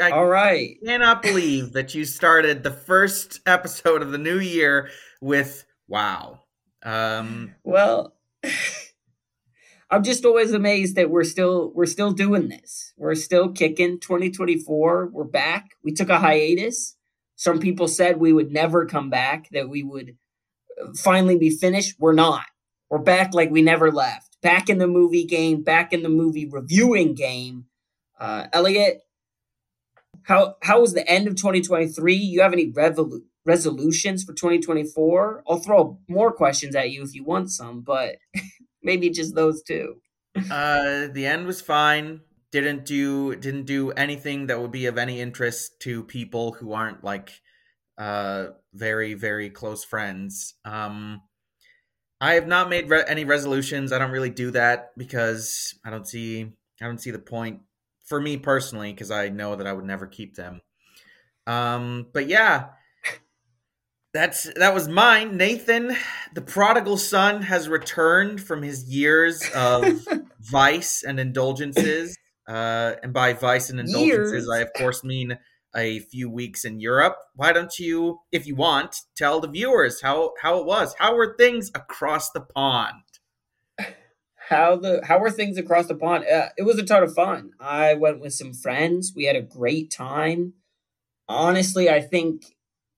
I All right. cannot believe that you started the first episode of the new year with wow. Um, Well, I'm just always amazed that we're still we're still doing this. We're still kicking 2024. We're back. We took a hiatus. Some people said we would never come back, that we would uh, finally be finished. We're not. We're back like we never left. Back in the movie game, back in the movie reviewing game. Uh, Elliot, how how was the end of 2023? You have any revolu- resolutions for 2024? I'll throw more questions at you if you want some, but maybe just those two. uh, the end was fine. Didn't do didn't do anything that would be of any interest to people who aren't like uh very very close friends. Um, I have not made re- any resolutions. I don't really do that because I don't see I don't see the point for me personally because I know that I would never keep them. Um, but yeah, that's that was mine. Nathan, the prodigal son, has returned from his years of vice and indulgences. Uh, and by vice and indulgences, Years? I of course mean a few weeks in Europe. Why don't you, if you want, tell the viewers how how it was? How were things across the pond? How the how were things across the pond? Uh, it was a ton of fun. I went with some friends. We had a great time. Honestly, I think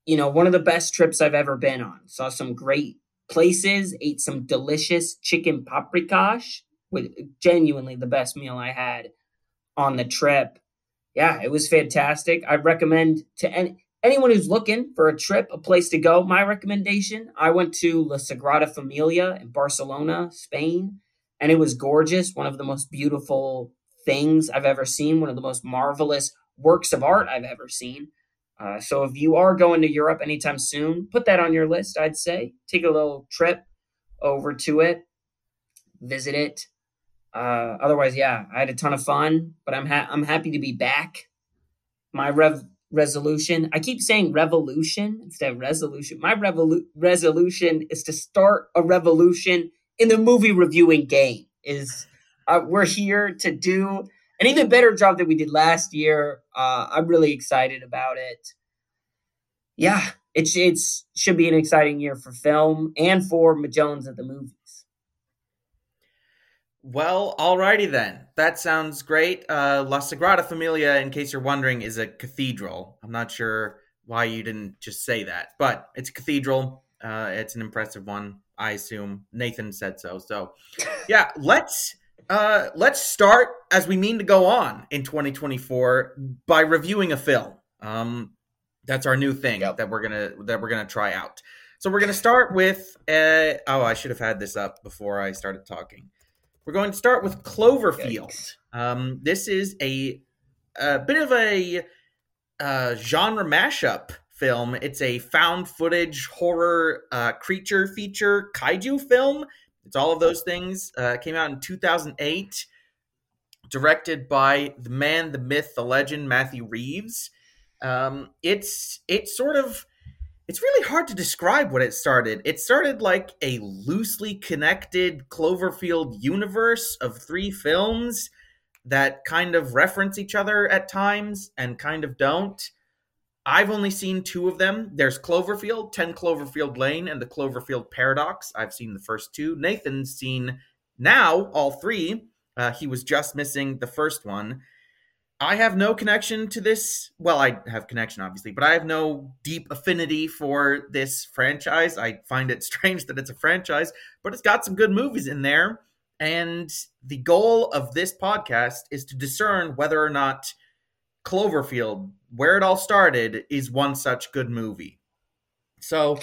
you know one of the best trips I've ever been on. Saw some great places. Ate some delicious chicken paprikash. With genuinely the best meal I had on the trip. Yeah, it was fantastic. I recommend to any, anyone who's looking for a trip, a place to go. My recommendation: I went to La Sagrada Familia in Barcelona, Spain and it was gorgeous. One of the most beautiful things I've ever seen. One of the most marvelous works of art I've ever seen. Uh, so if you are going to Europe anytime soon, put that on your list. I'd say take a little trip over to it, visit it. Uh, otherwise, yeah, I had a ton of fun, but I'm ha- I'm happy to be back. My rev resolution. I keep saying revolution instead of resolution. My revolu- resolution is to start a revolution in the movie reviewing game. Is uh, we're here to do an even better job than we did last year. Uh, I'm really excited about it. Yeah, it's it's should be an exciting year for film and for Magellan's at the movies. Well, alrighty then. That sounds great. Uh, La Sagrada Familia, in case you're wondering, is a cathedral. I'm not sure why you didn't just say that, but it's a cathedral. Uh, it's an impressive one, I assume. Nathan said so. So, yeah, let's uh, let's start as we mean to go on in 2024 by reviewing a film. Um, that's our new thing Yep. that we're gonna that we're gonna try out. So we're gonna start with. Uh, oh, I should have had this up before I started talking. We're going to start with Cloverfield. Um, this is a, a bit of a uh, genre mashup film. It's a found footage horror uh, creature feature kaiju film. It's all of those things. Uh, came out in 2008, directed by the man, the myth, the legend, Matthew Reeves. Um, it's it's sort of it's really hard to describe what it started. It started like a loosely connected Cloverfield universe of three films that kind of reference each other at times and kind of don't. I've only seen two of them. There's Cloverfield, 10 Cloverfield Lane, and the Cloverfield Paradox. I've seen the first two. Nathan's seen now all three. Uh, he was just missing the first one. I have no connection to this. Well, I have connection, obviously, but I have no deep affinity for this franchise. I find it strange that it's a franchise, but it's got some good movies in there. And the goal of this podcast is to discern whether or not Cloverfield, where it all started, is one such good movie. So,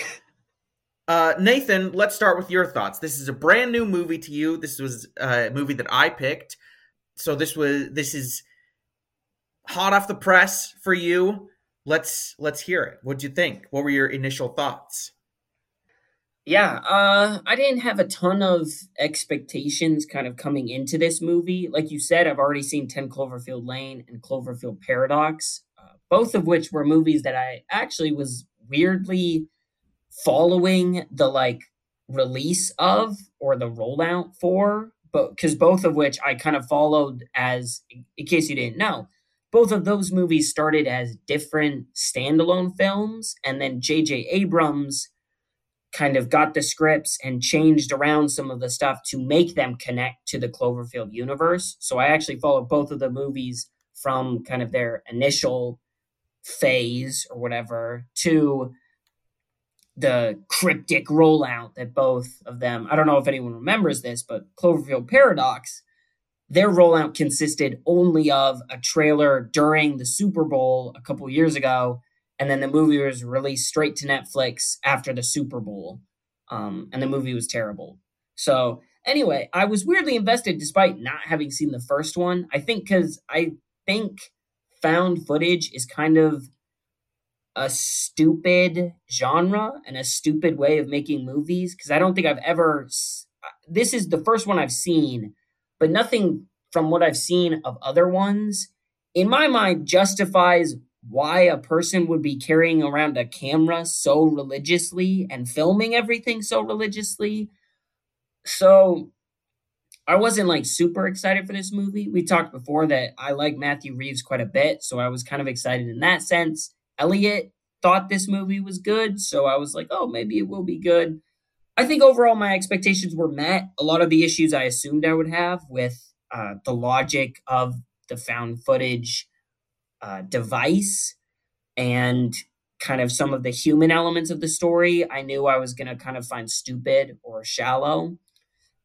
uh, Nathan, let's start with your thoughts. This is a brand new movie to you. This was a movie that I picked. So this was this is hot off the press for you. Let's let's hear it. What'd you think? What were your initial thoughts? Yeah, uh, I didn't have a ton of expectations kind of coming into this movie. Like you said, I've already seen 10 Cloverfield Lane and Cloverfield Paradox, both of which were movies that I actually was weirdly following the like release of or the rollout for, but because both of which I kind of followed as, in case you didn't know, both of those movies started as different standalone films, and then J.J. Abrams kind of got the scripts and changed around some of the stuff to make them connect to the Cloverfield universe. So I actually followed both of the movies from kind of their initial phase or whatever to the cryptic rollout that both of them, I don't know if anyone remembers this, but Cloverfield Paradox, their rollout consisted only of a trailer during the Super Bowl a couple years ago and then the movie was released straight to Netflix after the Super Bowl, um, and the movie was terrible. So anyway, I was weirdly invested despite not having seen the first one. I think because I think found footage is kind of a stupid genre and a stupid way of making movies because I don't think I've ever. This is the first one I've seen, but nothing from what I've seen of other ones in my mind justifies why a person would be carrying around a camera so religiously and filming everything so religiously. So I wasn't like super excited for this movie. We talked before that I like Matthew Reeves quite a bit, so I was kind of excited in that sense. Elliot thought this movie was good, so I was like, oh, maybe it will be good. I think overall my expectations were met. A lot of the issues I assumed I would have with uh, the logic of the found footage uh, device and kind of some of the human elements of the story, I knew I was going to kind of find stupid or shallow.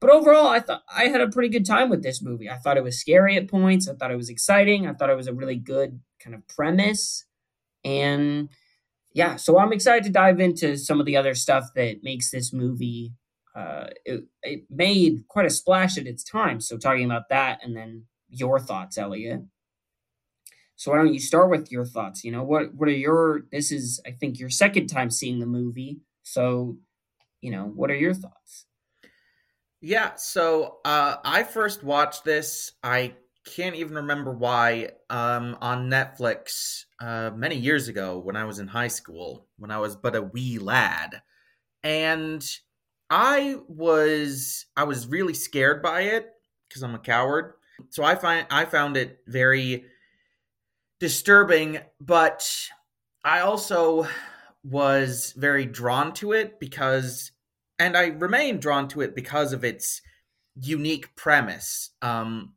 But overall, I thought I had a pretty good time with this movie. I thought it was scary at points. I thought it was exciting. I thought it was a really good kind of premise. And yeah, so I'm excited to dive into some of the other stuff that makes this movie. Uh, it, it made quite a splash at its time. So talking about that and then your thoughts, Elliot. So why don't you start with your thoughts? You know, what what are your this is I think your second time seeing the movie. So, you know, what are your thoughts? Yeah, so uh I first watched this, I can't even remember why, um on Netflix uh many years ago when I was in high school, when I was but a wee lad. And I was I was really scared by it because I'm a coward. So I find I found it very disturbing, but I also was very drawn to it because, and I remain drawn to it because of its unique premise. Um,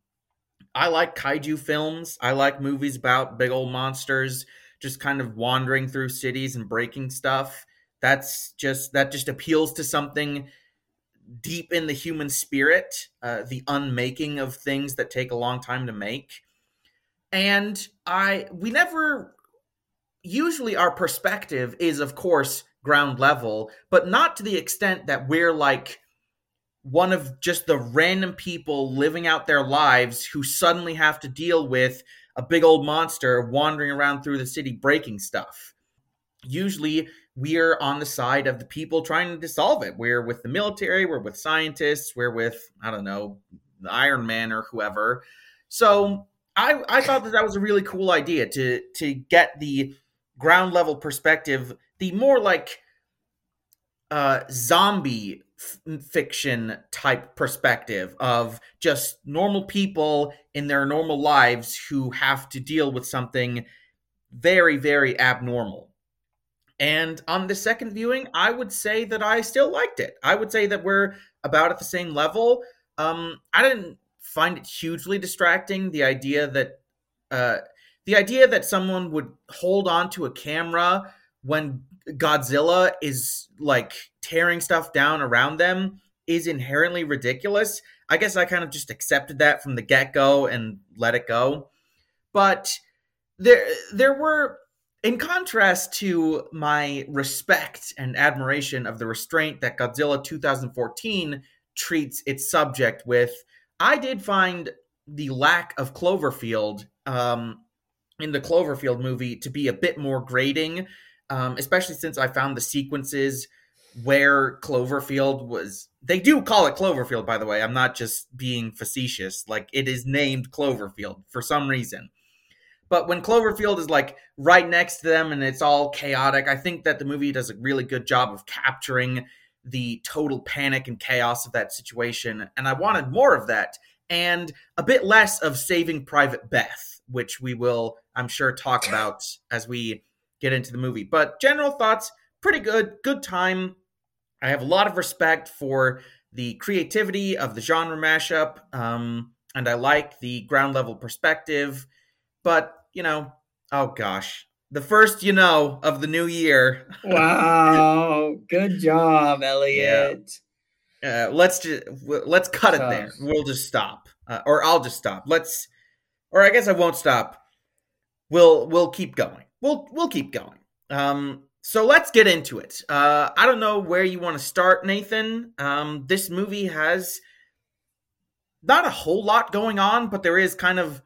I like kaiju films. I like movies about big old monsters just kind of wandering through cities and breaking stuff. That's just that just appeals to something deep in the human spirit, uh, the unmaking of things that take a long time to make and I we never usually our perspective is of course ground level, but not to the extent that we're like one of just the random people living out their lives who suddenly have to deal with a big old monster wandering around through the city breaking stuff. Usually we're on the side of the people trying to solve it. We're with the military, we're with scientists, we're with, I don't know, Iron Man or whoever. So I I thought that that was a really cool idea to to get the ground level perspective, the more like uh zombie f- fiction type perspective of just normal people in their normal lives who have to deal with something very very abnormal. And on the second viewing, I would say that I still liked it. I would say that we're about at the same level. Um, I didn't find it hugely distracting. The idea that uh, the idea that someone would hold on to a camera when Godzilla is like tearing stuff down around them is inherently ridiculous. I guess I kind of just accepted that from the get go and let it go. But there, there were, in contrast to my respect and admiration of the restraint that Godzilla 2014 treats its subject with, I did find the lack of Cloverfield um, in the Cloverfield movie to be a bit more grating, um, especially since I found the sequences where Cloverfield was. They do call it Cloverfield, by the way. I'm not just being facetious. Like, it is named Cloverfield for some reason. But when Cloverfield is like right next to them and it's all chaotic, I think that the movie does a really good job of capturing the total panic and chaos of that situation. And I wanted more of that and a bit less of Saving Private Beth, which we will, I'm sure, talk about as we get into the movie. But general thoughts pretty good, good time. I have a lot of respect for the creativity of the genre mashup, um, and I like the ground level perspective. But, you know, oh gosh, the first you know of the new year. wow, good job, Elliot. Yeah. Uh, let's just let's cut it there. We'll just stop, uh, or I'll just stop. Let's, or I guess I won't stop. We'll we'll keep going. We'll we'll keep going. Um, so let's get into it. Uh, I don't know where you want to start, Nathan. Um, this movie has not a whole lot going on, but there is kind of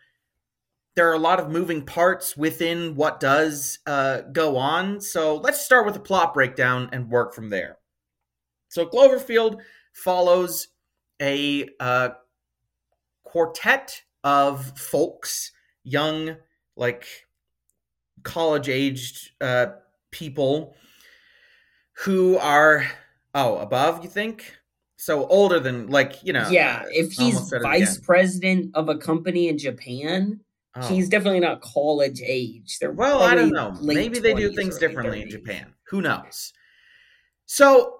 there are a lot of moving parts within what does uh, go on. So let's start with a plot breakdown and work from there. So Cloverfield follows a uh, quartet of folks, young, like college aged uh, people who are oh above you think? So older than like you know yeah if he's vice president of a company in japan oh. he's definitely not college age they're well i don't know. maybe they do things differently in japan. Who knows? So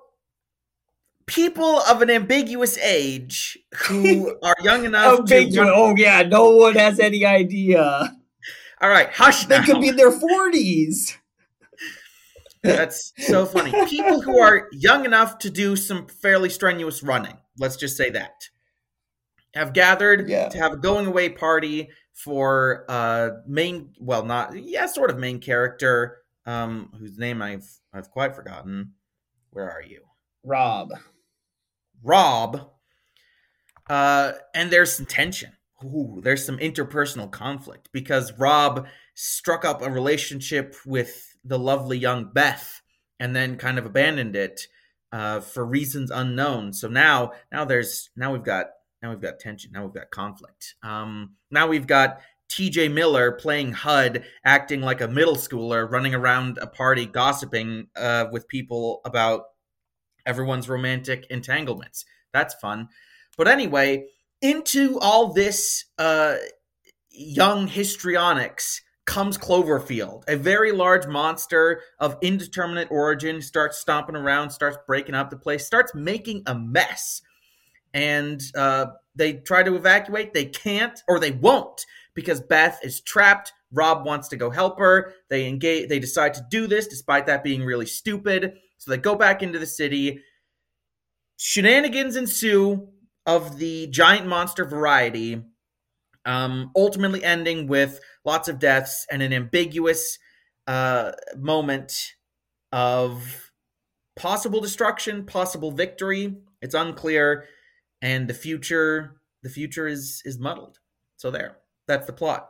people of an ambiguous age who are young enough to oh yeah no one has any idea all right hush they now. could be in their 40s that's so funny. People who are young enough to do some fairly strenuous running, let's just say that, have gathered yeah. to have a going away party for uh main well not yeah sort of main character um whose name I've I've quite forgotten. Where are you? Rob. Rob. Uh and there's some tension. Ooh, there's some interpersonal conflict because Rob struck up a relationship with the lovely young Beth and then kind of abandoned it uh, for reasons unknown. So now, now there's now we've got now we've got tension. Now we've got conflict. Um, now we've got T.J. Miller playing HUD, acting like a middle schooler, running around a party, gossiping uh, with people about everyone's romantic entanglements. That's fun. But anyway, into all this uh, young histrionics comes Cloverfield, a very large monster of indeterminate origin, starts stomping around, starts breaking up the place, starts making a mess. And uh, they try to evacuate. They can't, or they won't, because Beth is trapped. Rob wants to go help her. They engage. They decide to do this, despite that being really stupid. So they go back into the city. Shenanigans ensue of the giant monster variety um, ultimately ending with lots of deaths and an ambiguous uh, moment of possible destruction, possible victory. It's unclear, and the future the future is is muddled. So there, that's the plot.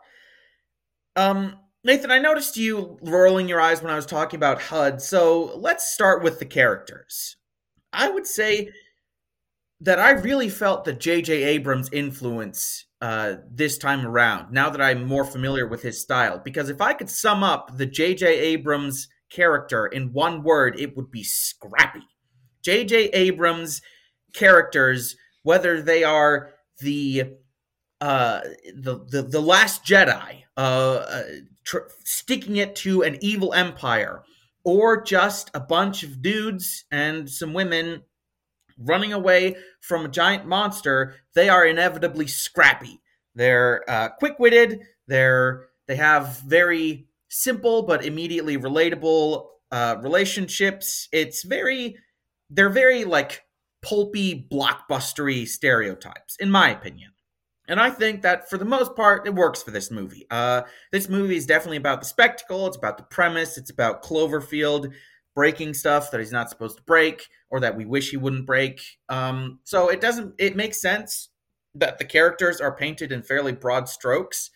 Um, Nathan, I noticed you rolling your eyes when I was talking about HUD. So let's start with the characters. I would say that I really felt the J.J. Abrams influence uh, this time around, now that I'm more familiar with his style. Because if I could sum up the J.J. Abrams character in one word, it would be scrappy. J.J. Abrams characters, whether they are the uh, the, the the Last Jedi, uh, uh, tr- sticking it to an evil empire, or just a bunch of dudes and some women running away from a giant monster, they are inevitably scrappy. They're uh, quick-witted. They're they have very simple but immediately relatable uh, relationships. It's very they're very like pulpy, blockbustery stereotypes, in my opinion. And I think that for the most part, it works for this movie. Uh, this movie is definitely about the spectacle, it's about the premise, it's about Cloverfield breaking stuff that he's not supposed to break or that we wish he wouldn't break. Um, so it doesn't, it makes sense that the characters are painted in fairly broad strokes.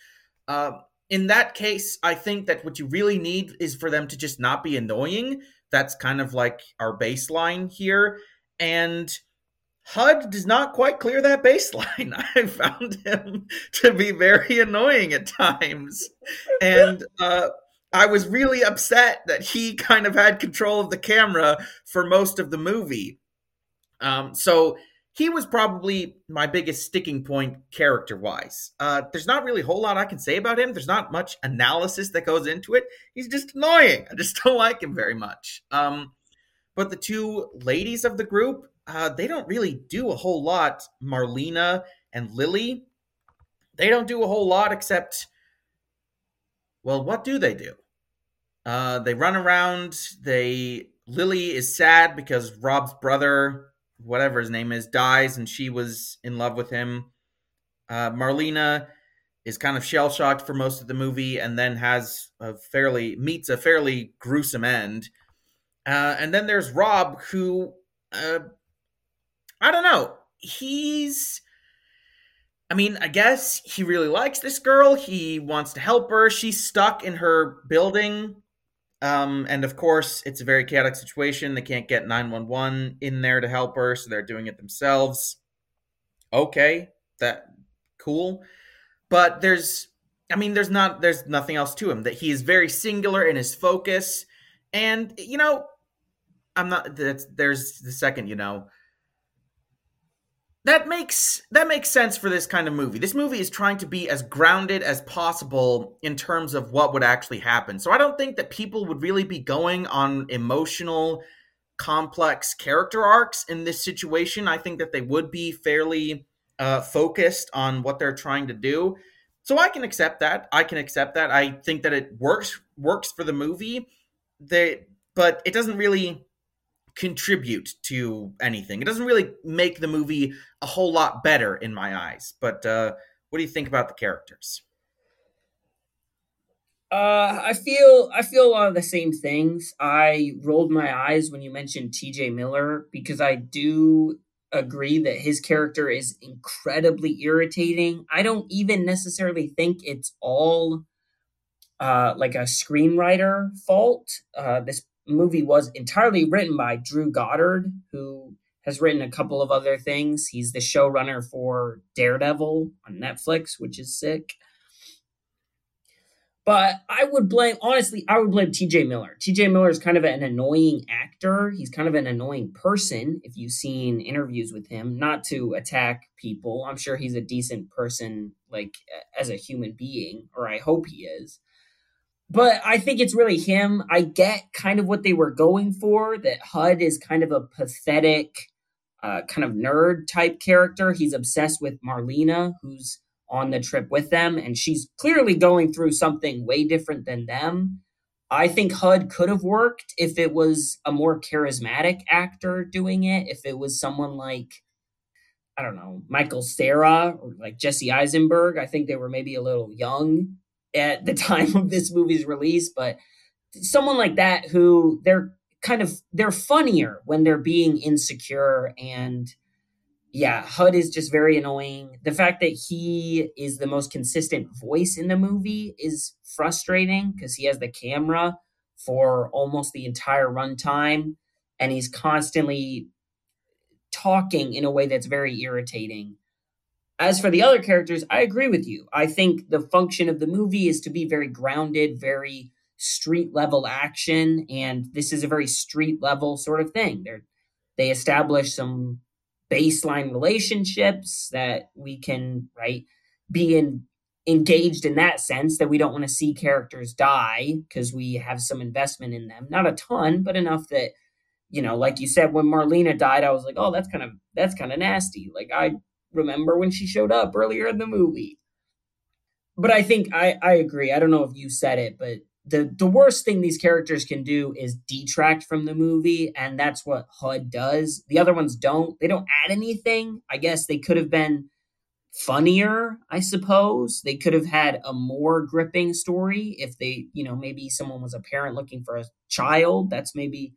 Uh, in that case, I think that what you really need is for them to just not be annoying. That's kind of like our baseline here. And HUD does not quite clear that baseline. I found him to be very annoying at times. And uh, I was really upset that he kind of had control of the camera for most of the movie. Um, so he was probably my biggest sticking point character wise. Uh, there's not really a whole lot I can say about him. There's not much analysis that goes into it. He's just annoying. I just don't like him very much. Um, but the two ladies of the group, uh, they don't really do a whole lot. Marlena and Lily, they don't do a whole lot except, well, what do they do? Uh, they run around. They Lily is sad because Rob's brother whatever his name is dies and she was in love with him. Uh, Marlena is kind of shell shocked for most of the movie and then has a fairly meets a fairly gruesome end. Uh, and then there's Rob, who uh, I don't know. He's I mean, I guess he really likes this girl. He wants to help her. She's stuck in her building um, and of course, it's a very chaotic situation. They can't get 911 in there to help her, so they're doing it themselves. Okay, that cool. But there's I mean, there's not there's nothing else to him. That he is very singular in his focus. And you know, I'm not that's there's the second, you know, that makes that makes sense for this kind of movie. This movie is trying to be as grounded as possible in terms of what would actually happen. So I don't think that people would really be going on emotional complex character arcs in this situation. I think that they would be fairly uh, focused on what they're trying to do. So I can accept that. I can accept that. I think that it works works for the movie. They but it doesn't really contribute to anything. It doesn't really make the movie a whole lot better in my eyes. But uh, what do you think about the characters? Uh, I feel I feel a lot of the same things. I rolled my eyes when you mentioned T.J. Miller because I do agree that his character is incredibly irritating. I don't even necessarily think it's all uh, like a screenwriter fault. Uh, this movie was entirely written by Drew Goddard, who has written a couple of other things. He's the showrunner for Daredevil on Netflix, which is sick. But I would blame, honestly, I would blame TJ Miller. TJ Miller is kind of an annoying actor. He's kind of an annoying person if you've seen interviews with him, not to attack people. I'm sure he's a decent person, like as a human being, or I hope he is but I think it's really him. I get kind of what they were going for that HUD is kind of a pathetic, uh, kind of nerd type character. He's obsessed with Marlena, who's on the trip with them, and she's clearly going through something way different than them. I think HUD could have worked if it was a more charismatic actor doing it, if it was someone like, I don't know, Michael Cera or like Jesse Eisenberg. I think they were maybe a little young at the time of this movie's release, but someone like that who they're kind of they're funnier when they're being insecure and yeah, HUD is just very annoying. The fact that he is the most consistent voice in the movie is frustrating because he has the camera for almost the entire runtime and he's constantly talking in a way that's very irritating. As for the other characters, I agree with you. I think the function of the movie is to be very grounded, very street level action, and this is a very street level sort of thing. They they establish some baseline relationships that we can right be in engaged in that sense that we don't want to see characters die because we have some investment in them. Not a ton, but enough that you know, like you said, when Marlena died, I was like, oh, that's kind of that's kind of nasty. Like I remember when she showed up earlier in the movie. But I think I, I agree. I don't know if you said it, but the the worst thing these characters can do is detract from the movie and that's what hud does. The other ones don't. They don't add anything. I guess they could have been funnier i suppose. They could have had a more gripping story if they you know maybe someone was a parent looking for a child. That's maybe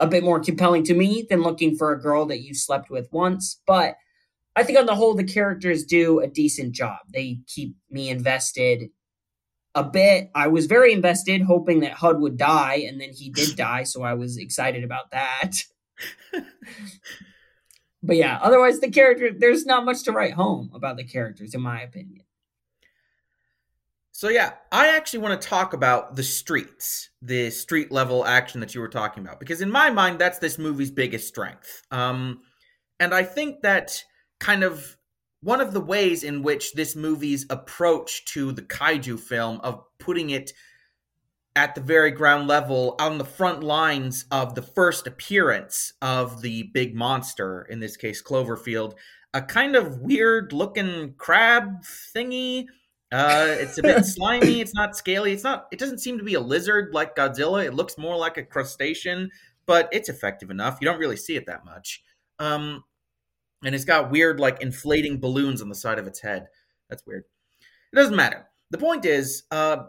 a bit more compelling to me than looking for a girl that you slept with once. But i think on the whole the characters do a decent job they keep me invested a bit. I was very invested, hoping that Hud would die, and then he did die, so I was excited about that. but yeah, otherwise the character there's not much to write home about the characters, in my opinion. So yeah, I actually want to talk about the streets, the street level action that you were talking about, because in my mind, that's this movie's biggest strength. Um, and I think that kind of one of the ways in which this movie's approach to the kaiju film of putting it at the very ground level on the front lines of the first appearance of the big monster in this case cloverfield a kind of weird looking crab thingy. Uh, it's a bit slimy it's not scaly it's not it doesn't seem to be a lizard like godzilla it looks more like a crustacean but it's effective enough you don't really see it that much. Um, and it's got weird like inflating balloons on the side of its head. That's weird. It doesn't matter. The point is, uh,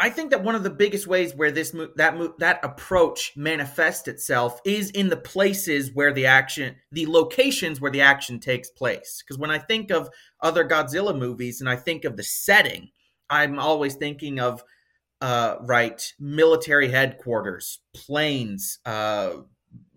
I think that one of the biggest ways where this mo- that mo- that approach manifests itself is in the places where the action, the locations where the action takes place. Because when I think of other Godzilla movies and I think of the setting, I'm always thinking of uh, right military headquarters, planes, uh,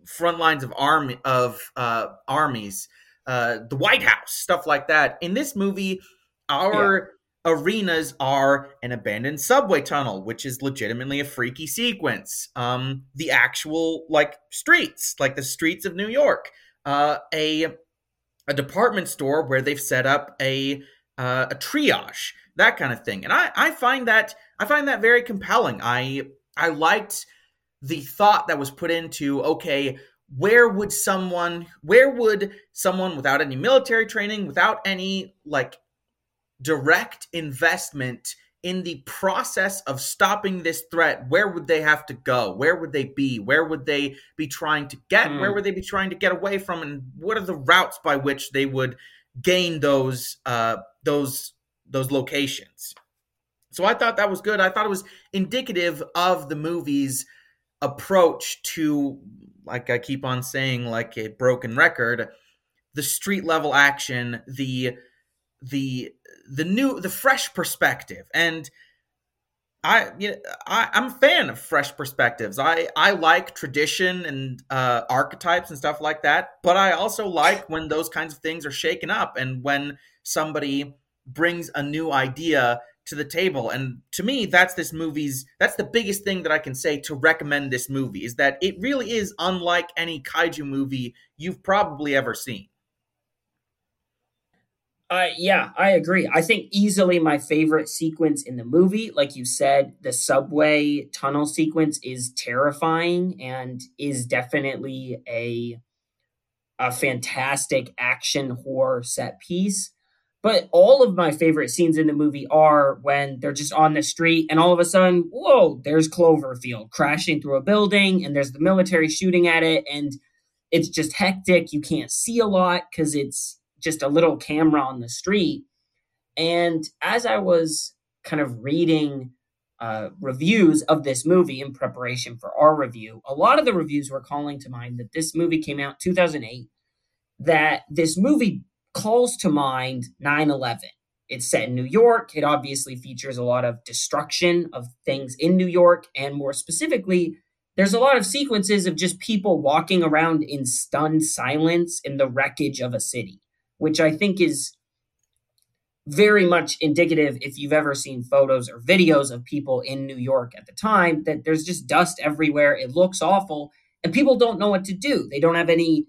front lines of army of uh, armies, uh, the White House, stuff like that. In this movie, our yeah. arenas are an abandoned subway tunnel, which is legitimately a freaky sequence. Um, the actual like streets, like the streets of New York, uh, a a department store where they've set up a uh, a triage, that kind of thing, and I I find that I find that very compelling. I I liked the thought that was put into okay where would someone where would someone without any military training without any like direct investment in the process of stopping this threat where would they have to go? Where would they be? Where would they be trying to get? Mm. where would they be trying to get away from? And what are the routes by which they would gain those uh those those locations? So i thought that was good. I thought it was indicative of the movie's approach to like I keep on saying like a broken record the street level action the the the new the fresh perspective and I, you know, I I'm a fan of fresh perspectives. I I like tradition and uh, archetypes and stuff like that, but I also like when those kinds of things are shaken up and when somebody brings a new idea to the table. And to me, that's this movie's that's the biggest thing that I can say to recommend this movie is that it really is unlike any kaiju movie you've probably ever seen. Uh, yeah, I agree. I think easily my favorite sequence in the movie, like you said, the subway tunnel sequence is terrifying and is definitely a a fantastic action horror set piece. But all of my favorite scenes in the movie are when they're just on the street and all of a sudden, whoa, there's Cloverfield crashing through a building and there's the military shooting at it. And it's just hectic. You can't see a lot because it's just a little camera on the street. And as I was kind of reading uh, reviews of this movie in preparation for our review, a lot of the reviews were calling to mind that this movie came out 2008, that this movie calls to mind 9 11. It's set in New York. It obviously features a lot of destruction of things in New York. And more specifically, there's a lot of sequences of just people walking around in stunned silence in the wreckage of a city, which I think is very much indicative if you've ever seen photos or videos of people in New York at the time that there's just dust everywhere. It looks awful and people don't know what to do. They don't have any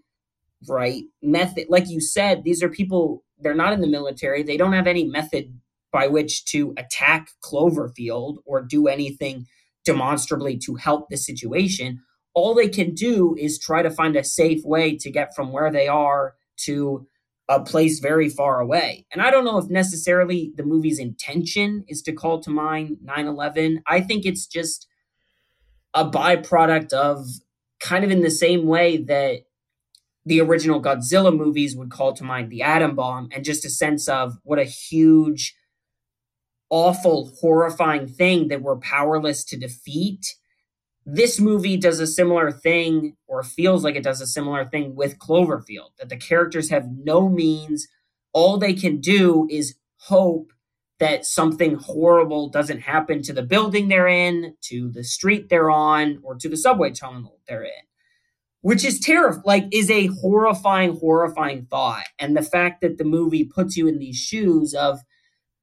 right method like you said these are people they're not in the military they don't have any method by which to attack cloverfield or do anything demonstrably to help the situation all they can do is try to find a safe way to get from where they are to a place very far away. And I don't know if necessarily the movie's intention is to call to mind 9 11. I think it's just a byproduct of kind of in the same way that the original Godzilla movies would call to mind the atom bomb and just a sense of what a huge, awful, horrifying thing that we're powerless to defeat. This movie does a similar thing, or feels like it does a similar thing with Cloverfield, that the characters have no means. All they can do is hope that something horrible doesn't happen to the building they're in, to the street they're on, or to the subway tunnel they're in which is terrifying, like is a horrifying, horrifying thought. And the fact that the movie puts you in these shoes of,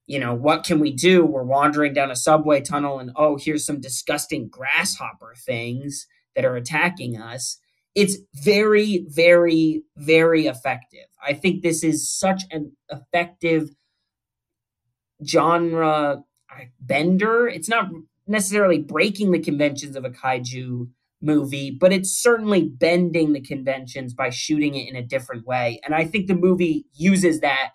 you know, what can we do? We're wandering down a subway tunnel and oh, here's some disgusting grasshopper things that are attacking us. It's very, very, very effective. I think this is such an effective genre bender. It's not necessarily breaking the conventions of a kaiju movie, but it's certainly bending the conventions by shooting it in a different way. And I think the movie uses that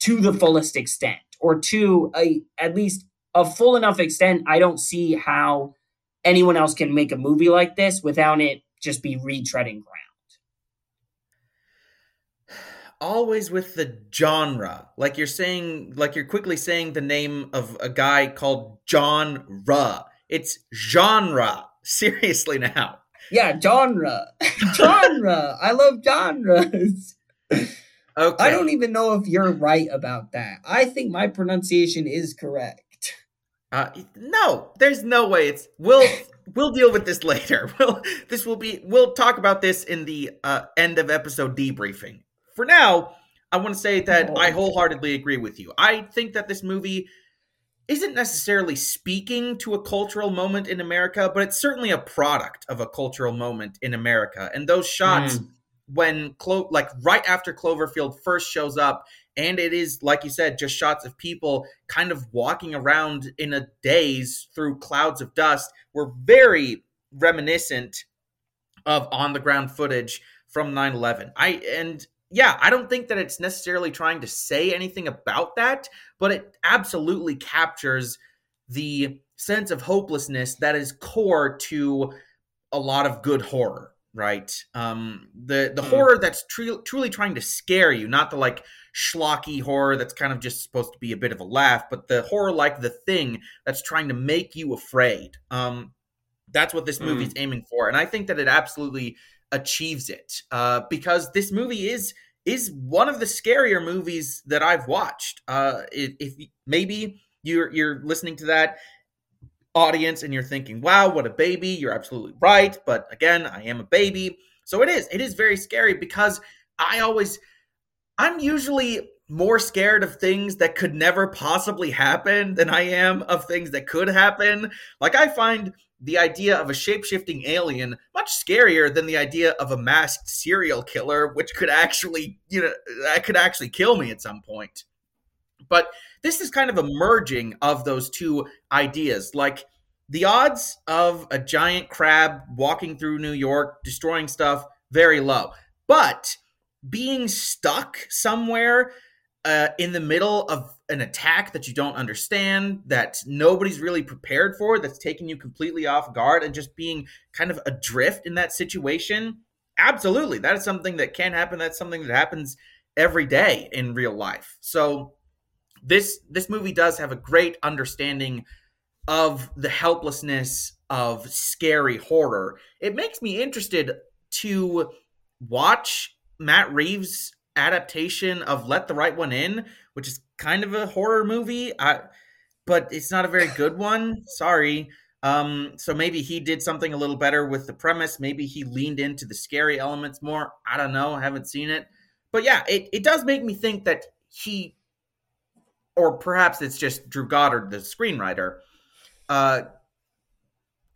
to the fullest extent, or to a at least a full enough extent. I don't see how anyone else can make a movie like this without it just be retreading ground. Always with the genre, like you're saying, like you're quickly saying the name of a guy called John Ra. It's genre Seriously now. Yeah, genre. genre. I love genres. Okay. I don't even know if you're right about that. I think my pronunciation is correct. Uh, no, there's no way it's we'll we'll deal with this later. We'll this will be we'll talk about this in the uh, end of episode debriefing. For now, I want to say that oh. I wholeheartedly agree with you. I think that this movie isn't necessarily speaking to a cultural moment in America, but it's certainly a product of a cultural moment in America. And those shots, mm. when Clo- like right after Cloverfield first shows up, and it is like you said, just shots of people kind of walking around in a daze through clouds of dust, were very reminiscent of on the ground footage from 9-11 i and yeah, I don't think that it's necessarily trying to say anything about that, but it absolutely captures the sense of hopelessness that is core to a lot of good horror, right? Um, the the mm. horror that's tr- truly trying to scare you, not the like schlocky horror that's kind of just supposed to be a bit of a laugh, but the horror like the thing that's trying to make you afraid. Um, that's what this movie's mm. aiming for, and I think that it absolutely achieves it uh, because this movie is is one of the scarier movies that I've watched. Uh, if, if maybe you're you're listening to that audience and you're thinking, "Wow, what a baby!" You're absolutely right, but again, I am a baby, so it is. It is very scary because I always, I'm usually more scared of things that could never possibly happen than I am of things that could happen. Like I find the idea of a shape-shifting alien much scarier than the idea of a masked serial killer which could actually you know that could actually kill me at some point. But this is kind of a merging of those two ideas. Like the odds of a giant crab walking through new york destroying stuff very low. But being stuck somewhere uh, in the middle of an attack that you don't understand, that nobody's really prepared for, that's taking you completely off guard, and just being kind of adrift in that situation, absolutely, that is something that can happen. That's something that happens every day in real life. So this this movie does have a great understanding of the helplessness of scary horror. It makes me interested to watch Matt Reeves adaptation of Let the Right One In, which is kind of a horror movie. I, but it's not a very good one. Sorry. Um, so maybe he did something a little better with the premise. Maybe he leaned into the scary elements more. I don't know. I haven't seen it. But yeah, it, it does make me think that he, or perhaps it's just Drew Goddard, the screenwriter, uh,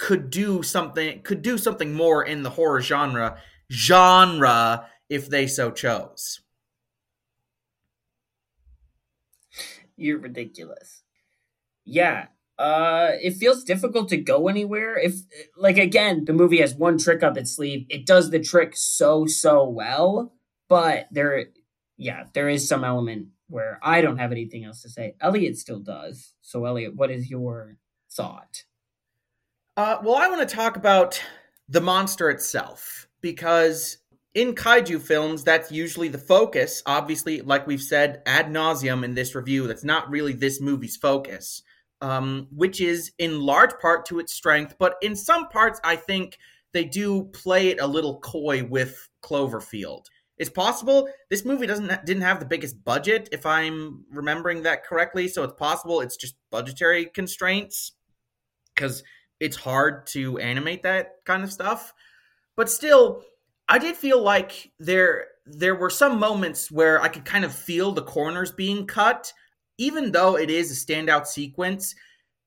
could do something could do something more in the horror genre genre if they so chose. You're ridiculous. Yeah. Uh, it feels difficult to go anywhere. If, like, again, the movie has one trick up its sleeve. It does the trick so, so well, but there, yeah, there is some element where I don't have anything else to say. Elliot still does. So, Elliot, what is your thought? Uh, well, I want to talk about the monster itself because in kaiju films, that's usually the focus. Obviously, like we've said ad nauseum in this review, that's not really this movie's focus, um, which is in large part to its strength, but in some parts, I think they do play it a little coy with Cloverfield. It's possible this movie doesn't didn't have the biggest budget, if I'm remembering that correctly. So it's possible it's just budgetary constraints because it's hard to animate that kind of stuff. But still, I did feel like there there were some moments where I could kind of feel the corners being cut, even though it is a standout sequence.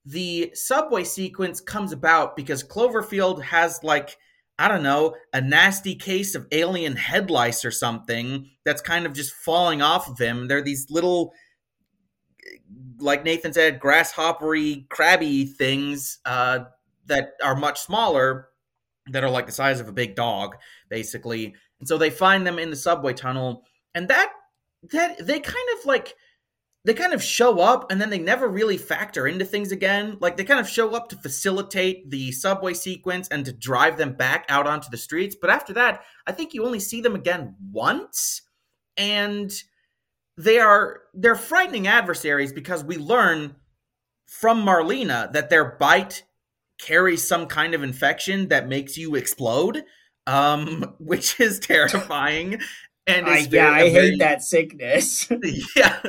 The subway sequence comes about because Cloverfield has like I don't know, a nasty case of alien head lice or something that's kind of just falling off of him. They're these little, like Nathan said, grasshoppery, crabby things uh, that are much smaller, that are like the size of a big dog, basically. And so they find them in the subway tunnel, and that that they kind of like they kind of show up and then they never really factor into things again. Like they kind of show up to facilitate the subway sequence and to drive them back out onto the streets. But after that, I think you only see them again once. And they are they're frightening adversaries because we learn from Marlena that their bite carries some kind of infection that makes you explode. Um, which is terrifying. And I, yeah, I very, hate that sickness. yeah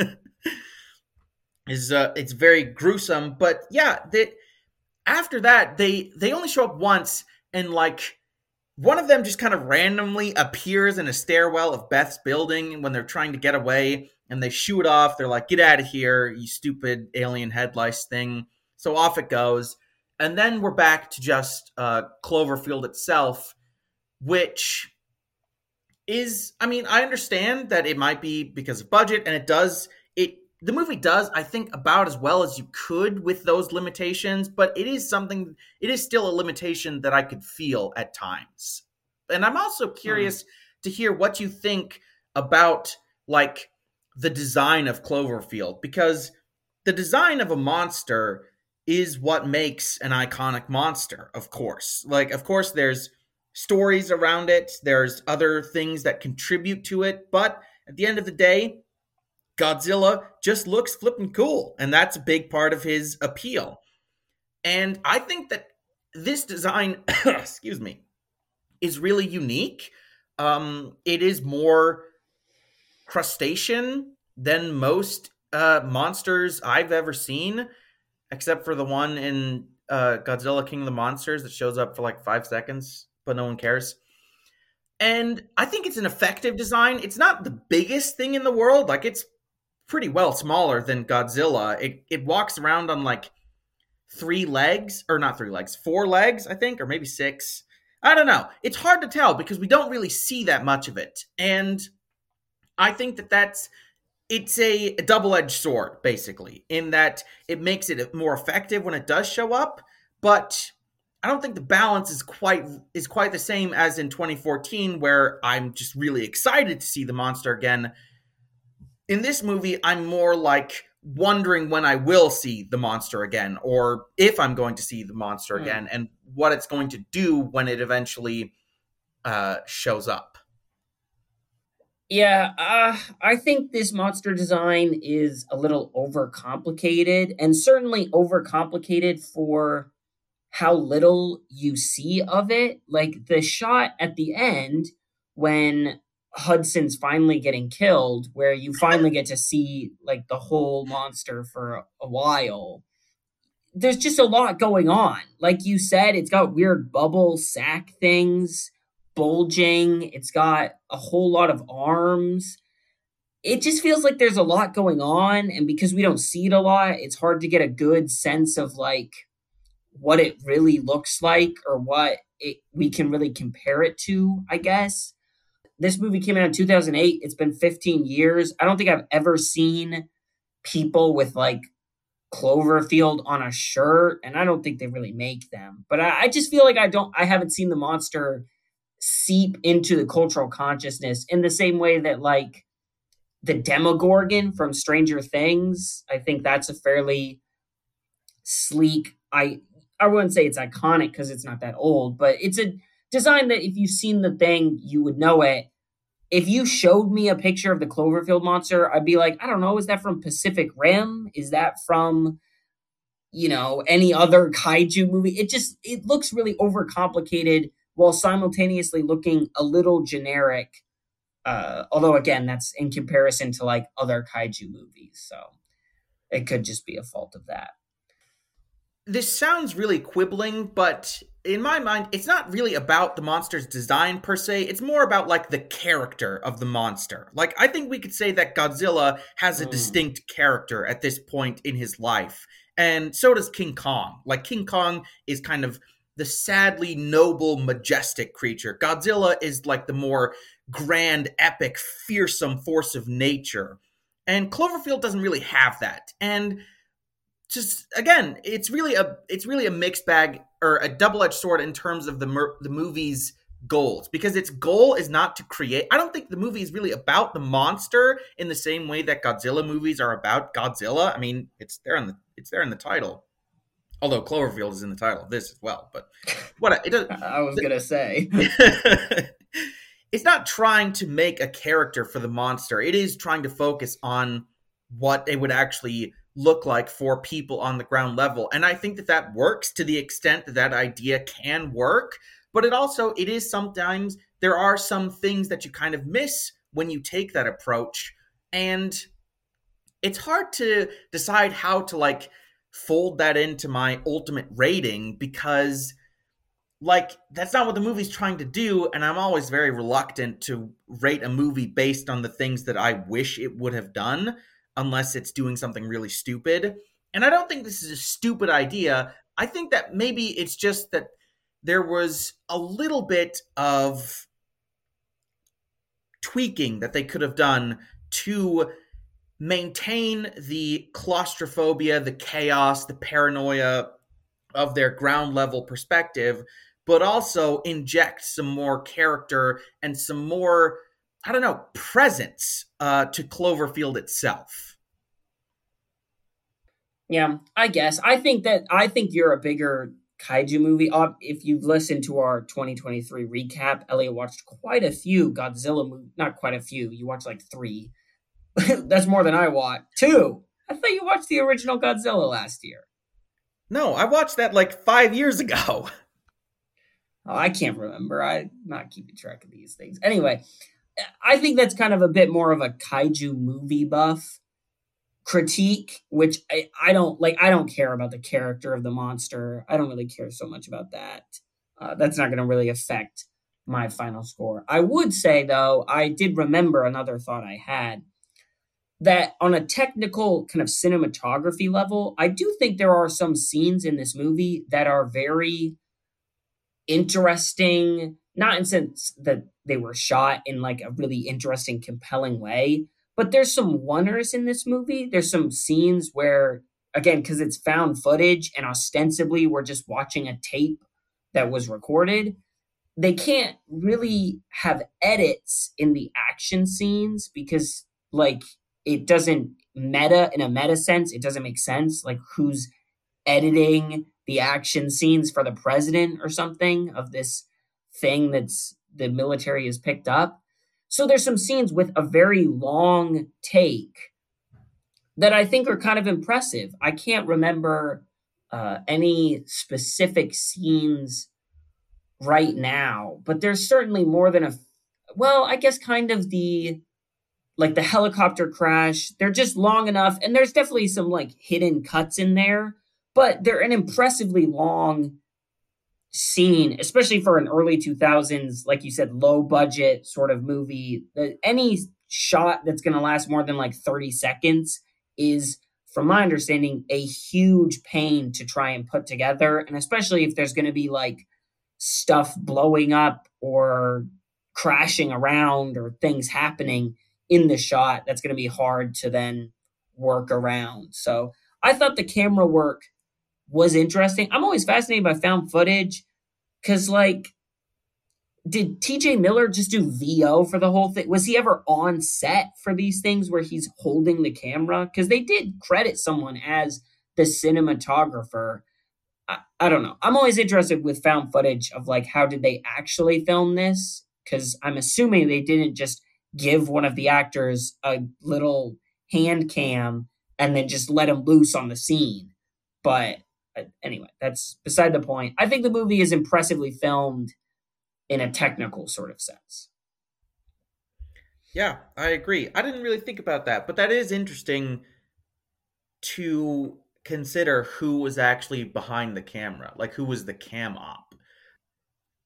is uh, it's very gruesome. But yeah, that after that they they only show up once, and like one of them just kind of randomly appears in a stairwell of Beth's building when they're trying to get away, and they shoot off. They're like, "Get out of here, you stupid alien head lice thing!" So off it goes, and then we're back to just uh, Cloverfield itself, which is i mean i understand that it might be because of budget and it does it the movie does, I think, about as well as you could with those limitations, but it is something, it is still a limitation that I could feel at times. And I'm also hmm. curious mm. to hear what you think about like the design of Cloverfield, because the design of a monster is what makes an iconic monster, of course. Like, of course, there's stories around it, there's other things that contribute to it, but at the end of the day, Godzilla just looks flipping cool, and that's a big part of his appeal. And I think that this design, excuse me, is really unique. Um, it is more crustacean than most uh, monsters I've ever seen, except for the one in uh, Godzilla King of the Monsters that shows up for like five seconds, but no one cares. And I think it's an effective design. It's not the biggest thing in the world. Like it's pretty well smaller than Godzilla. It it walks around on like three legs or not three legs, four legs, I think, or maybe six. I don't know. It's hard to tell because we don't really see that much of it. And I think that that's it's a, double-edged sword basically in that it makes it more effective when it does show up, but I don't think the balance is quite is quite the same as in 2014 where I'm just really excited to see the monster again in this movie, I'm more like wondering when I will see the monster again, or if I'm going to see the monster mm. again, and what it's going to do when it eventually uh, shows up. Yeah, uh, I think this monster design is a little overcomplicated, and certainly overcomplicated for how little you see of it. Like the shot at the end when Hudson's finally getting killed, where you finally get to see like the whole monster for a while. There's just a lot going on. Like you said, it's got weird bubble sack things, bulging, it's got a whole lot of arms. It just feels like there's a lot going on. And because we don't see it a lot, it's hard to get a good sense of like what it really looks like or what it, we can really compare it to, I guess this movie came out in 2008. It's been 15 years. I don't think I've ever seen people with like Cloverfield on a shirt, and I don't think they really make them. But I, I just feel like I don't. I haven't seen the monster seep into the cultural consciousness in the same way that like the Demogorgon from Stranger Things. I think that's a fairly sleek. I I wouldn't say it's iconic because it's not that old, but it's a design that if you've seen the thing, you would know it. If you showed me a picture of the Cloverfield monster, I'd be like, I don't know, is that from Pacific Rim? Is that from you know any other kaiju movie? It just it looks really overcomplicated while simultaneously looking a little generic. Uh, although again, that's in comparison to like other kaiju movies, so it could just be a fault of that. This sounds really quibbling, but in my mind, it's not really about the monster's design per se. It's more about like the character of the monster. Like I think we could say that Godzilla has a mm. distinct character at this point in his life. And so does King Kong. Like King Kong is kind of the sadly noble, majestic creature. Godzilla is like the more grand, epic, fearsome force of nature. And Cloverfield doesn't really have that. And just again, it's really a it's really a mixed bag or a double-edged sword in terms of the mer- the movie's goals because its goal is not to create I don't think the movie is really about the monster in the same way that Godzilla movies are about Godzilla. I mean, it's there in the it's there in the title. Although Cloverfield is in the title of this as well, but what it does, I was gonna say, it's not trying to make a character for the monster. It is trying to focus on what it would actually look like for people on the ground level, and I think that that works to the extent that that idea can work. But it also it is sometimes there are some things that you kind of miss when you take that approach, and it's hard to decide how to like fold that into my ultimate rating because like that's not what the movie's trying to do and i'm always very reluctant to rate a movie based on the things that i wish it would have done unless it's doing something really stupid. And i don't think this is a stupid idea. I think that maybe it's just that there was a little bit of tweaking that they could have done to maintain the claustrophobia, the chaos, the paranoia of their ground level perspective, but also inject some more character and some more, I don't know, presence uh, to Cloverfield itself. Yeah, I guess. I think that I think you're a bigger kaiju movie. If you've listened to our 2023 recap, Elliot watched quite a few Godzilla movies. Not quite a few. You watched like three That's more than I watched. Two. I thought you watched the original Godzilla last year. No, I watched that like five years ago. Oh, I can't remember. I'm not keeping track of these things. Anyway, I think that's kind of a bit more of a kaiju movie buff critique, which I, I don't like. I don't care about the character of the monster. I don't really care so much about that. Uh, that's not going to really affect my final score. I would say, though, I did remember another thought I had that on a technical kind of cinematography level, I do think there are some scenes in this movie that are very interesting, not in sense that they were shot in like a really interesting, compelling way, but there's some wonders in this movie. There's some scenes where, again, because it's found footage and ostensibly we're just watching a tape that was recorded, they can't really have edits in the action scenes because, like, it doesn't meta in a meta sense it doesn't make sense like who's editing the action scenes for the president or something of this thing that's the military has picked up so there's some scenes with a very long take that i think are kind of impressive i can't remember uh, any specific scenes right now but there's certainly more than a well i guess kind of the like the helicopter crash. They're just long enough, and there's definitely some like hidden cuts in there, but they're an impressively long scene, especially for an early 2000s, like you said, low budget sort of movie. Any shot that's going to last more than like 30 seconds is, from my understanding, a huge pain to try and put together. And especially if there's going to be like stuff blowing up or crashing around or things happening in the shot that's going to be hard to then work around. So I thought the camera work was interesting. I'm always fascinated by found footage because, like, did TJ Miller just do VO for the whole thing? Was he ever on set for these things where he's holding the camera? Because they did credit someone as the cinematographer. I, I don't know. I'm always interested with found footage of like how did they actually film this? Because I'm assuming they didn't just give one of the actors a little hand cam and then just let him loose on the scene. But anyway, that's beside the point. I think the movie is impressively filmed in a technical sort of sense. Yeah, I agree. I didn't really think about that, but that is interesting to consider who was actually behind the camera, like who was the cam op.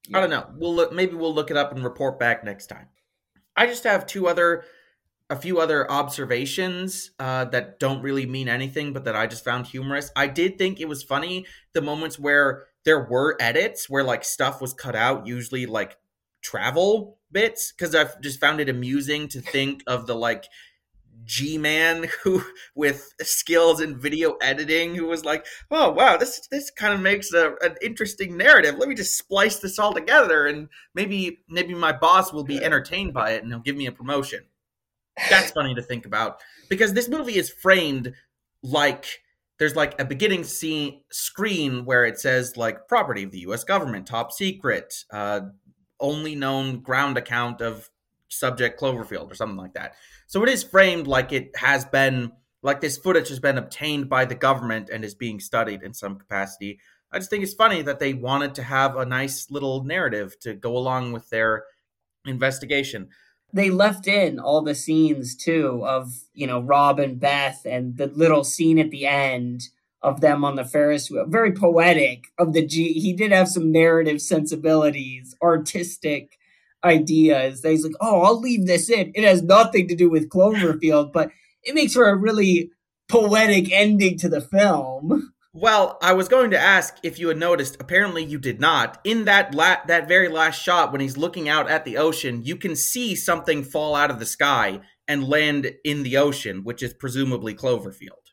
Yeah. I don't know. We'll look, maybe we'll look it up and report back next time. I just have two other, a few other observations uh, that don't really mean anything, but that I just found humorous. I did think it was funny the moments where there were edits where like stuff was cut out, usually like travel bits, because I've just found it amusing to think of the like G man who with skills in video editing who was like, oh wow, this this kind of makes a, an interesting narrative. Let me just splice this all together and maybe maybe my boss will be entertained by it and he'll give me a promotion. That's funny to think about because this movie is framed like there's like a beginning scene screen where it says like property of the U.S. government, top secret, uh, only known ground account of subject Cloverfield or something like that. So it is framed like it has been like this footage has been obtained by the government and is being studied in some capacity. I just think it's funny that they wanted to have a nice little narrative to go along with their investigation they left in all the scenes too of you know Rob and Beth and the little scene at the end of them on the Ferris wheel. Very poetic of the G. He did have some narrative sensibilities, artistic ideas. He's like, oh, I'll leave this in. It has nothing to do with Cloverfield, but it makes for a really poetic ending to the film. Well, I was going to ask if you had noticed. Apparently, you did not. In that la- that very last shot, when he's looking out at the ocean, you can see something fall out of the sky and land in the ocean, which is presumably Cloverfield.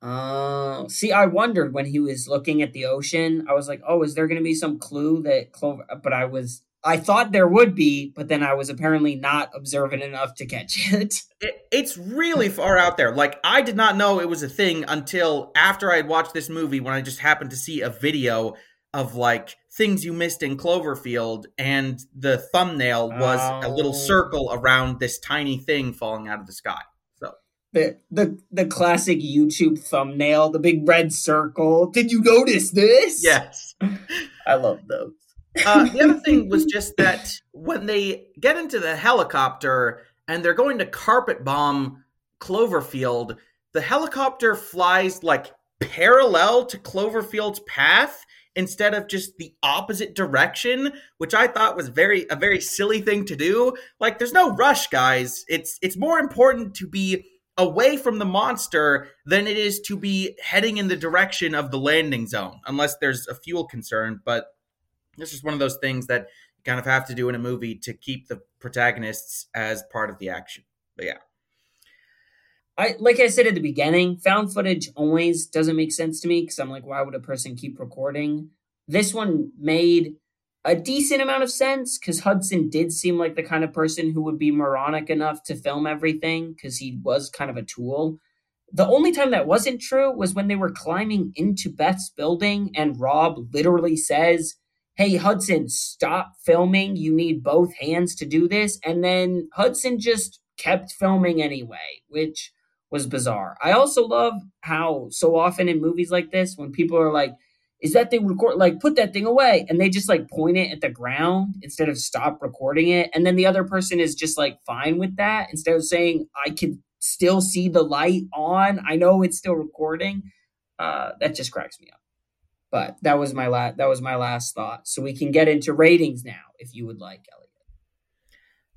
Uh, see, I wondered when he was looking at the ocean. I was like, "Oh, is there going to be some clue that Clover?" But I was I thought there would be, but then I was apparently not observant enough to catch it. it. It's really far out there. Like I did not know it was a thing until after I had watched this movie when I just happened to see a video of like things you missed in Cloverfield and the thumbnail was oh. a little oh. circle around this tiny thing falling out of the sky. So the the the classic YouTube thumbnail, the big red circle. Did you notice this? Yes. I love those. Uh, the other thing was just that when they get into the helicopter and they're going to carpet bomb Cloverfield, the helicopter flies like parallel to Cloverfield's path instead of just the opposite direction, which I thought was very a very silly thing to do. Like there's no rush, guys. It's it's more important to be away from the monster than it is to be heading in the direction of the landing zone, unless there's a fuel concern, but it's just one of those things that you kind of have to do in a movie to keep the protagonists as part of the action. But yeah. I like I said at the beginning, found footage always doesn't make sense to me because I'm like, why would a person keep recording? This one made a decent amount of sense because Hudson did seem like the kind of person who would be moronic enough to film everything because he was kind of a tool. The only time that wasn't true was when they were climbing into Beth's building and Rob literally says, hey, Hudson, stop filming. You need both hands to do this. And then Hudson just kept filming anyway, which was bizarre. I also love how so often in movies like this, when people are like, is that thing record like put that thing away and they just like point it at the ground instead of stop recording it and then the other person is just like fine with that instead of saying i can still see the light on i know it's still recording uh that just cracks me up but that was my last that was my last thought. So we can get into ratings now if you would like, Elliot.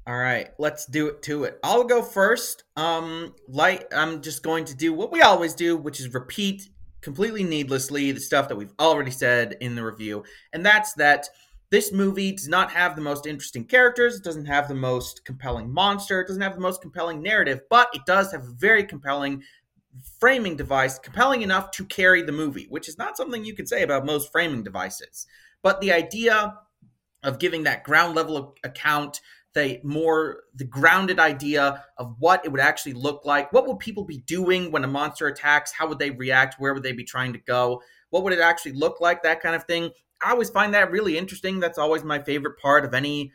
All right, let's do it to it. I'll go first. Um light I'm just going to do what we always do, which is repeat completely needlessly the stuff that we've already said in the review. And that's that this movie does not have the most interesting characters, it doesn't have the most compelling monster, it doesn't have the most compelling narrative, but it does have a very compelling framing device compelling enough to carry the movie, which is not something you can say about most framing devices. But the idea of giving that ground level account the more the grounded idea of what it would actually look like what would people be doing when a monster attacks how would they react where would they be trying to go what would it actually look like that kind of thing i always find that really interesting that's always my favorite part of any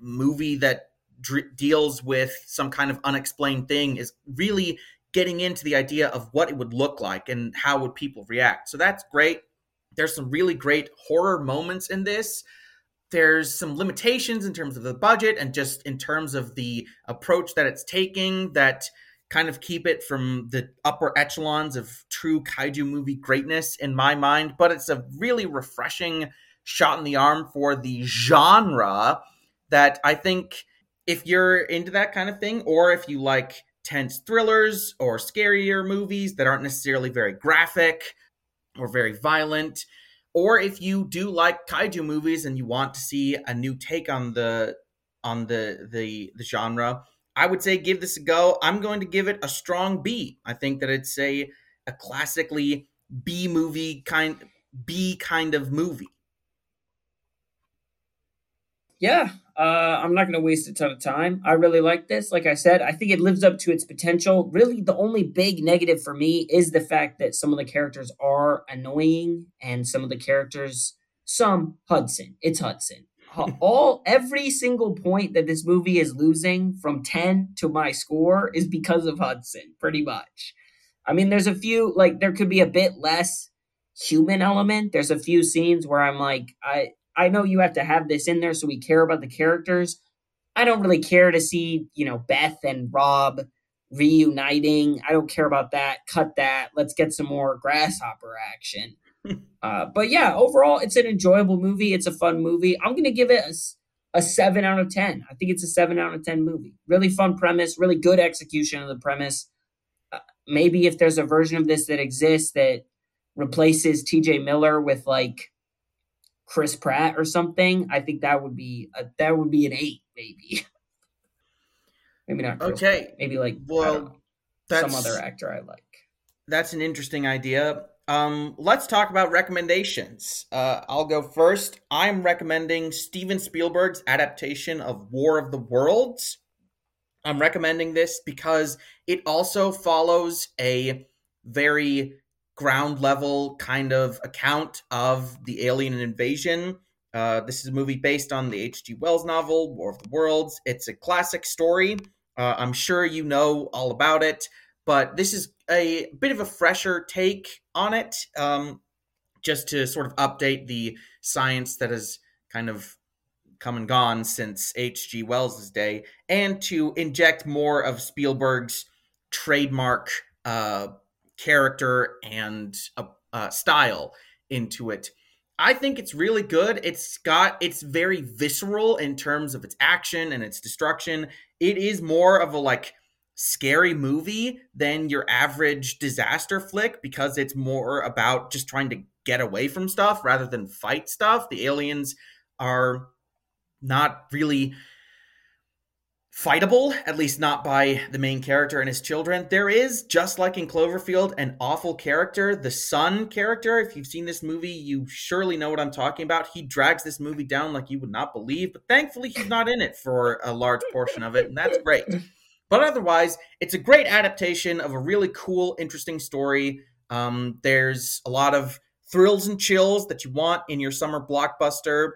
movie that deals with some kind of unexplained thing is really getting into the idea of what it would look like and how would people react. So that's great. There's some really great horror moments in this. There's some limitations in terms of the budget and just in terms of the approach that it's taking that kind of keep it from the upper echelons of true kaiju movie greatness in my mind but it's a really refreshing shot in the arm for the genre that i think if you're into that kind of thing or if you like tense thrillers or scarier movies that aren't necessarily very graphic or very violent. Or if you do like kaiju movies and you want to see a new take on the on the the the genre i would say give this a go. I'm going to give it a strong b. I think that it's a a classically b movie kind b kind of movie. Yeah uh, I'm not going to waste a ton of time. I really like this. Like I said, I think it lives up to its potential. Really, the only big negative for me is the fact that some of the characters are annoying, and some of the characters, some Hudson, it's Hudson. All every single point that this movie is losing from 10 to my score is because of Hudson, pretty much. I mean, there's a few like there could be a bit less human element. There's a few scenes where I'm like, I I know you have to have this in there so we care about the characters. I don't really care to see, you know, Beth and Rob reuniting. I don't care about that. Cut that. Let's get some more grasshopper action. uh, but yeah, overall, it's an enjoyable movie. It's a fun movie. I'm going to give it a, a 7 out of 10. I think it's a 7 out of 10 movie. Really fun premise, really good execution of the premise. Uh, maybe if there's a version of this that exists that replaces TJ Miller with like Chris Pratt or something, I think that would be a, that would be an eight, maybe. maybe not. Chris okay, Pratt. maybe like well, some other actor I like. That's an interesting idea. Um, let's talk about recommendations. Uh, I'll go first. I'm recommending Steven Spielberg's adaptation of War of the Worlds. I'm recommending this because it also follows a very ground level kind of account of the alien invasion. Uh, this is a movie based on the H.G. Wells novel, War of the Worlds. It's a classic story. Uh, I'm sure you know all about it, but this is a bit of a fresher take on it, um, just to sort of update the science that has kind of come and gone since H.G. Wells' day, and to inject more of Spielberg's trademark uh, character and a, uh, style into it. I think it's really good. It's got it's very visceral in terms of its action and its destruction. It is more of a like scary movie than your average disaster flick because it's more about just trying to get away from stuff rather than fight stuff. The aliens are not really fightable, at least not by the main character and his children. There is, just like in Cloverfield, an awful character, the son character. If you've seen this movie, you surely know what I'm talking about. He drags this movie down like you would not believe, but thankfully he's not in it for a large portion of it, and that's great. But otherwise, it's a great adaptation of a really cool, interesting story. Um, there's a lot of thrills and chills that you want in your summer blockbuster.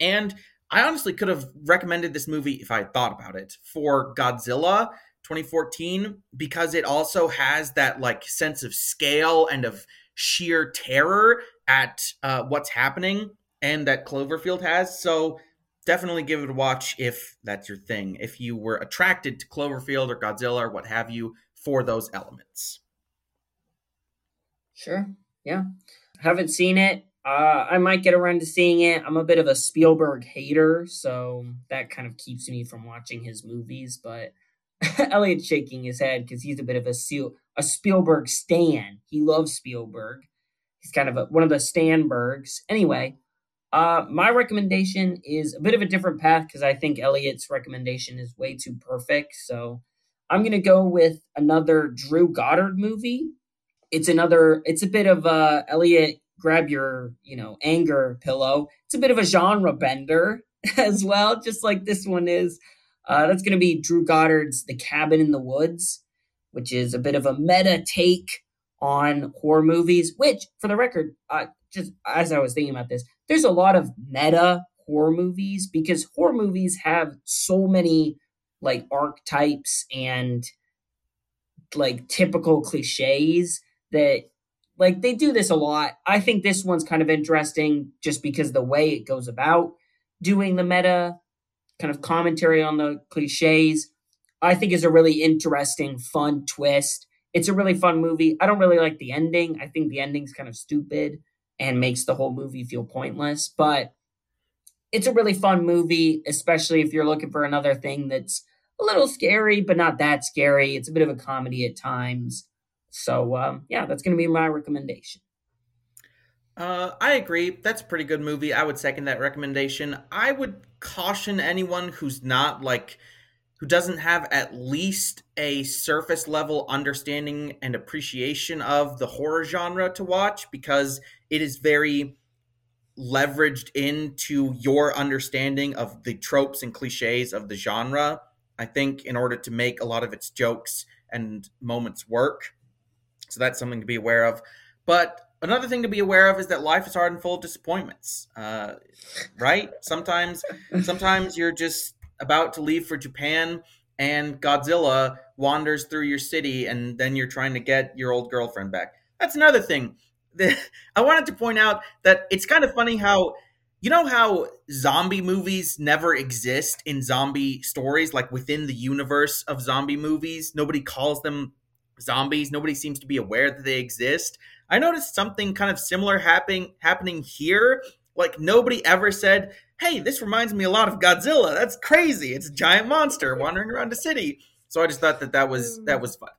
And I honestly could have recommended this movie if I had thought about it for Godzilla 2014 because it also has that like sense of scale and of sheer terror at uh, what's happening and that Cloverfield has. So definitely give it a watch if that's your thing. If you were attracted to Cloverfield or Godzilla or what have you for those elements. Sure. Yeah. Haven't seen it. Uh, I might get around to seeing it. I'm a bit of a Spielberg hater, so that kind of keeps me from watching his movies. But Elliot's shaking his head because he's a bit of a a Spielberg stan. He loves Spielberg. He's kind of a, one of the Stanbergs. Anyway, uh, my recommendation is a bit of a different path because I think Elliot's recommendation is way too perfect. So I'm gonna go with another Drew Goddard movie. It's another. It's a bit of uh, Elliot grab your, you know, anger pillow. It's a bit of a genre bender as well, just like this one is. Uh, that's going to be Drew Goddard's The Cabin in the Woods, which is a bit of a meta take on horror movies, which, for the record, uh, just as I was thinking about this, there's a lot of meta horror movies because horror movies have so many like archetypes and like typical cliches that like they do this a lot. I think this one's kind of interesting just because the way it goes about doing the meta kind of commentary on the cliches, I think is a really interesting, fun twist. It's a really fun movie. I don't really like the ending. I think the ending's kind of stupid and makes the whole movie feel pointless, but it's a really fun movie, especially if you're looking for another thing that's a little scary, but not that scary. It's a bit of a comedy at times. So, um, yeah, that's going to be my recommendation. Uh, I agree. That's a pretty good movie. I would second that recommendation. I would caution anyone who's not like who doesn't have at least a surface level understanding and appreciation of the horror genre to watch because it is very leveraged into your understanding of the tropes and cliches of the genre. I think in order to make a lot of its jokes and moments work. So that's something to be aware of. But another thing to be aware of is that life is hard and full of disappointments. Uh, right? Sometimes, sometimes you're just about to leave for Japan, and Godzilla wanders through your city, and then you're trying to get your old girlfriend back. That's another thing. I wanted to point out that it's kind of funny how you know how zombie movies never exist in zombie stories like within the universe of zombie movies nobody calls them zombies nobody seems to be aware that they exist I noticed something kind of similar happening happening here. Like nobody ever said, "Hey, this reminds me a lot of Godzilla." That's crazy. It's a giant monster wandering around the city. So I just thought that that was that was fun.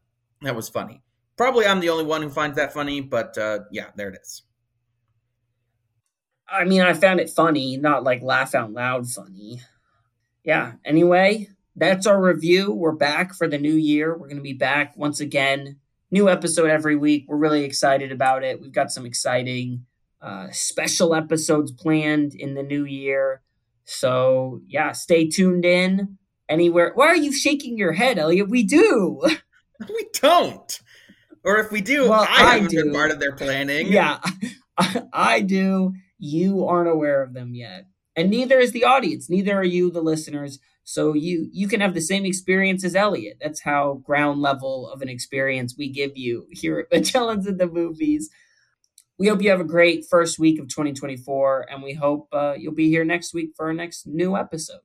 That was funny. Probably I'm the only one who finds that funny, but uh, yeah, there it is. I mean, I found it funny, not like laugh out loud funny. Yeah. Anyway, that's our review. We're back for the new year. We're going to be back once again new episode every week. We're really excited about it. We've got some exciting uh, special episodes planned in the new year. So, yeah, stay tuned in anywhere. Why are you shaking your head, Elliot? We do. We don't. Or if we do, well, I, I do. been part of their planning. Yeah, I do. You aren't aware of them yet. And neither is the audience. Neither are you, the listeners. So you you can have the same experience as Elliot. That's how ground level of an experience we give you here at Magellans in the Movies. We hope you have a great first week of 2024, and we hope uh, you'll be here next week for our next new episode.